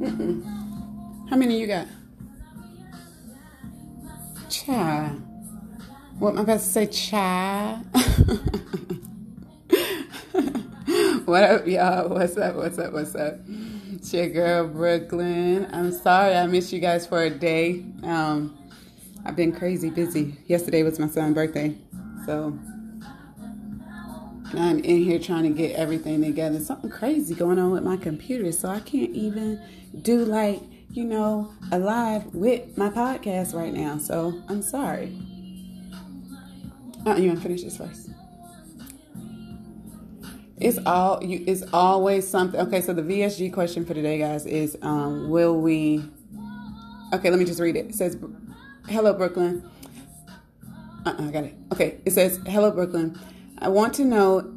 How many you got? Cha. What am I about to say? Cha. what up, y'all? What's up? What's up? What's up? It's your girl Brooklyn. I'm sorry I missed you guys for a day. Um, I've been crazy busy. Yesterday was my son's birthday, so I'm in here trying to get everything together. Something crazy going on with my computer, so I can't even do like, you know, a live with my podcast right now. So I'm sorry. Uh, you want to finish this first? It's all you. It's always something. Okay, so the VSG question for today, guys, is um, will we? Okay, let me just read it. It says, "Hello, Brooklyn." Uh-uh, I got it. Okay, it says, "Hello, Brooklyn." I want to know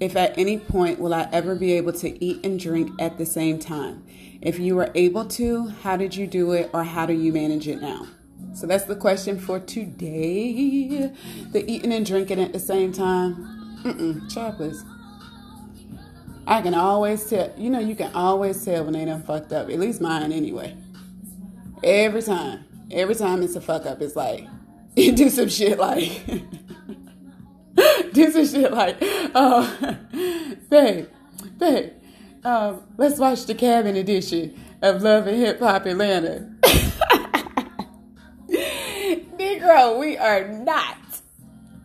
if at any point will I ever be able to eat and drink at the same time. If you were able to, how did you do it or how do you manage it now? So that's the question for today. The eating and drinking at the same time. Mm-mm. I can always tell, you know, you can always tell when they done fucked up. At least mine anyway. Every time. Every time it's a fuck up, it's like, you do some shit like do is shit like, oh, babe, babe, um, let's watch the cabin edition of Love and Hip Hop Atlanta. Negro, we are not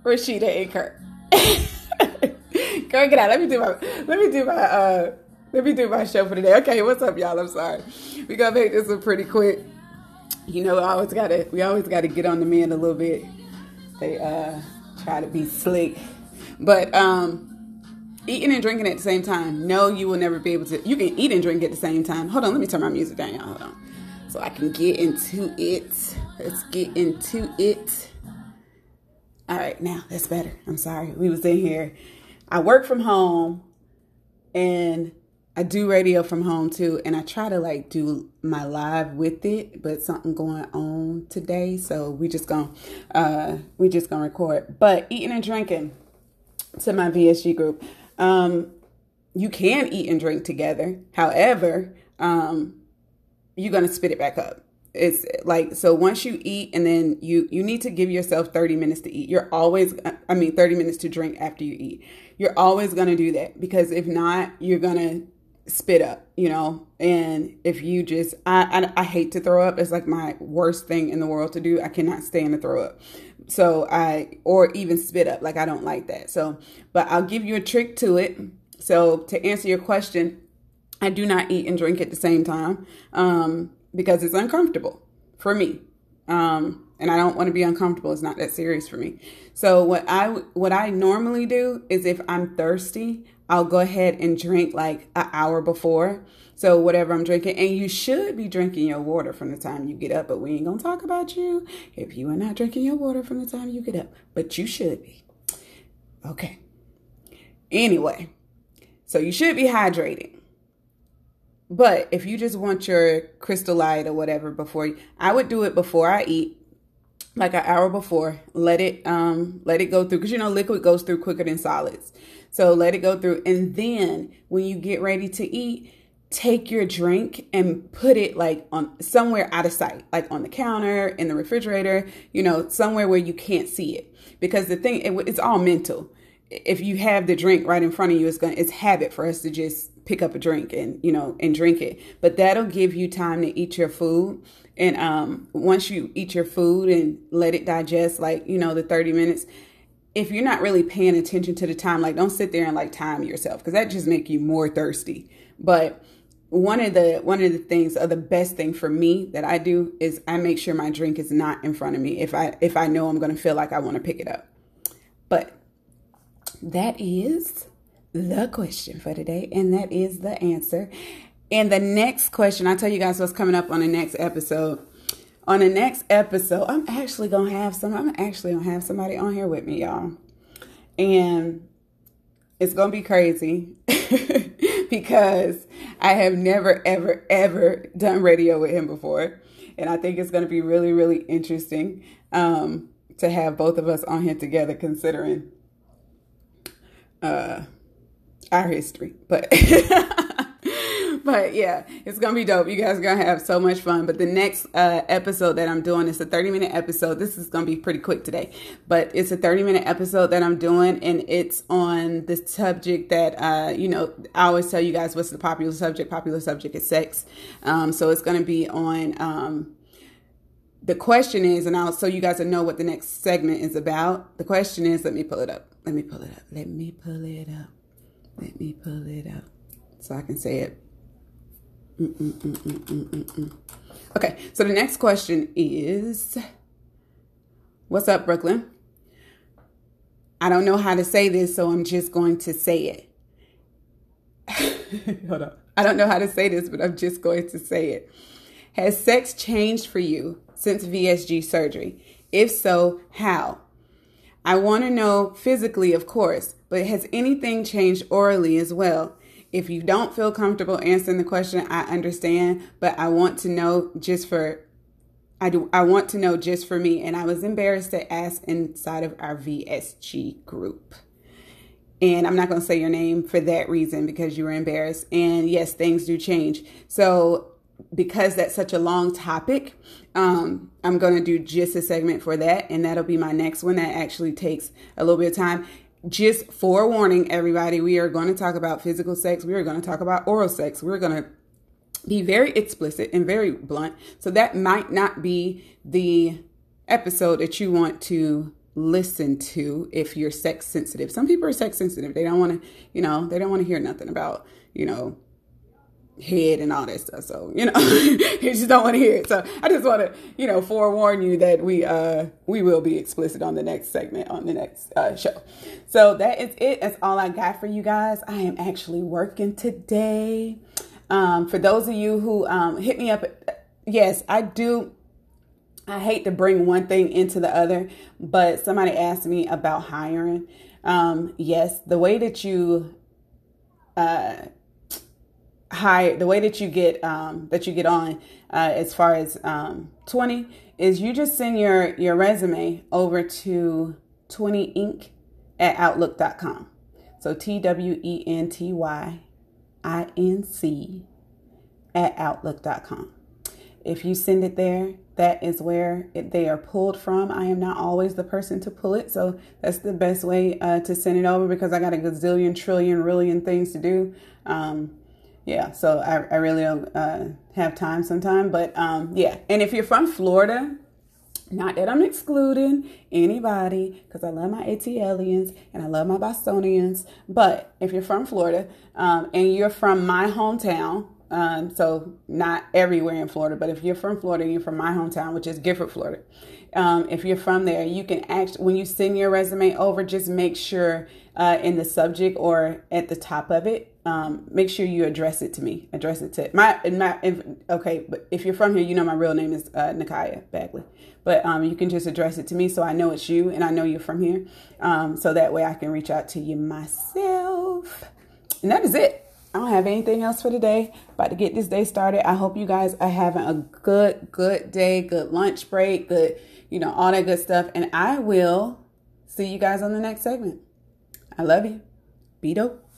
Rasheeda and Kirk. Go get out. Let me do my let me do my uh let me do my show for today. Okay, what's up, y'all? I'm sorry. We gonna make this one pretty quick. You know, I always gotta we always gotta get on the men a little bit. They uh try to be slick but um, eating and drinking at the same time. No, you will never be able to. You can eat and drink at the same time. Hold on, let me turn my music down, y'all. Hold on, so I can get into it. Let's get into it. All right, now that's better. I'm sorry. We was in here. I work from home, and I do radio from home too, and I try to like do my live with it, but something going on today, so we just gonna uh we just gonna record. But eating and drinking to my VSG group. Um, you can eat and drink together. However, um, you're gonna spit it back up. It's like so once you eat and then you you need to give yourself 30 minutes to eat. You're always I mean 30 minutes to drink after you eat. You're always gonna do that because if not, you're gonna spit up, you know. And if you just I I, I hate to throw up. It's like my worst thing in the world to do. I cannot stand to throw up. So I, or even spit up, like I don't like that. So, but I'll give you a trick to it. So to answer your question, I do not eat and drink at the same time um, because it's uncomfortable for me. Um, and I don't want to be uncomfortable. It's not that serious for me. So what I what I normally do is if I'm thirsty, I'll go ahead and drink like an hour before so whatever I'm drinking, and you should be drinking your water from the time you get up, but we ain't gonna talk about you if you are not drinking your water from the time you get up, but you should be. Okay. Anyway, so you should be hydrating. But if you just want your crystal light or whatever before I would do it before I eat, like an hour before. Let it um let it go through because you know liquid goes through quicker than solids. So let it go through, and then when you get ready to eat, take your drink and put it like on somewhere out of sight, like on the counter, in the refrigerator, you know, somewhere where you can't see it. Because the thing, it, it's all mental. If you have the drink right in front of you, it's to, it's habit for us to just pick up a drink and, you know, and drink it. But that'll give you time to eat your food. And um, once you eat your food and let it digest, like, you know, the 30 minutes, if you're not really paying attention to the time, like don't sit there and like time yourself because that just make you more thirsty. But one of the one of the things or the best thing for me that I do is I make sure my drink is not in front of me if I if I know I'm going to feel like I want to pick it up. But that is the question for today and that is the answer. And the next question, I'll tell you guys what's coming up on the next episode. On the next episode, I'm actually to have some I'm actually to have somebody on here with me, y'all. And it's to be crazy. because I have never, ever, ever done radio with him before. And I think it's to be really, really interesting um, to have both of us on here together, considering uh, our history. But but yeah, it's gonna be dope. You guys are gonna have so much fun. But the next uh, episode that I'm doing is a 30 minute episode. This is gonna be pretty quick today, but it's a 30 minute episode that I'm doing, and it's on the subject that uh, you know I always tell you guys what's the popular subject. Popular subject is sex. Um, so it's gonna be on. Um, the question is, and I'll so you guys will know what the next segment is about. The question is, let me pull it up. Let me pull it up. Let me pull it up. Let me pull it out so I can say it. Mm-mm-mm-mm-mm-mm. Okay, so the next question is What's up, Brooklyn? I don't know how to say this, so I'm just going to say it. Hold on. I don't know how to say this, but I'm just going to say it. Has sex changed for you since VSG surgery? If so, how? I want to know physically, of course, but has anything changed orally as well? If you don't feel comfortable answering the question, I understand, but I want to know just for I do I want to know just for me and I was embarrassed to ask inside of our VSG group. And I'm not going to say your name for that reason because you were embarrassed. And yes, things do change. So because that's such a long topic, um, I'm going to do just a segment for that. And that'll be my next one that actually takes a little bit of time. Just forewarning everybody, we are going to talk about physical sex. We are going to talk about oral sex. We're going to be very explicit and very blunt. So that might not be the episode that you want to listen to if you're sex sensitive. Some people are sex sensitive. They don't want to, you know, they don't want to hear nothing about, you know, head and all that stuff. So, you know, you just don't want to hear it. So I just want to, you know, forewarn you that we uh we will be explicit on the next segment on the next uh, show. So that is it. That's all I got for you guys. I am actually working today. Um, for those of you who um, hit me up, yes, I do. I hate to bring one thing into the other, but somebody asked me about hiring. Um, yes, the way that you uh, hire the way that you get um, that you get on uh, as far as um, 20 is you just send your your resume over to 20 inc at outlook.com so t-w-e-n-t-y i-n-c at outlook.com if you send it there that is where it, they are pulled from. I am not always the person to pull it so that's the best way uh, to send it over because i got a gazillion trillion rillion things to do. Um, yeah, so I, I really don't uh, have time sometime. But um, yeah, and if you're from Florida, not that I'm excluding anybody because I love my ATLians and I love my Bostonians. But if you're from Florida um, and you're from my hometown, um, so not everywhere in Florida, but if you're from Florida, you're from my hometown, which is Gifford, Florida. Um, if you're from there, you can actually, when you send your resume over, just make sure uh, in the subject or at the top of it, um, make sure you address it to me. Address it to my, my if, okay, but if you're from here, you know my real name is uh, Nakaya Bagley. But um, you can just address it to me so I know it's you and I know you're from here. Um, so that way I can reach out to you myself. And that is it. I don't have anything else for today. About to get this day started. I hope you guys are having a good, good day, good lunch break, good, you know, all that good stuff. And I will see you guys on the next segment. I love you. Be dope.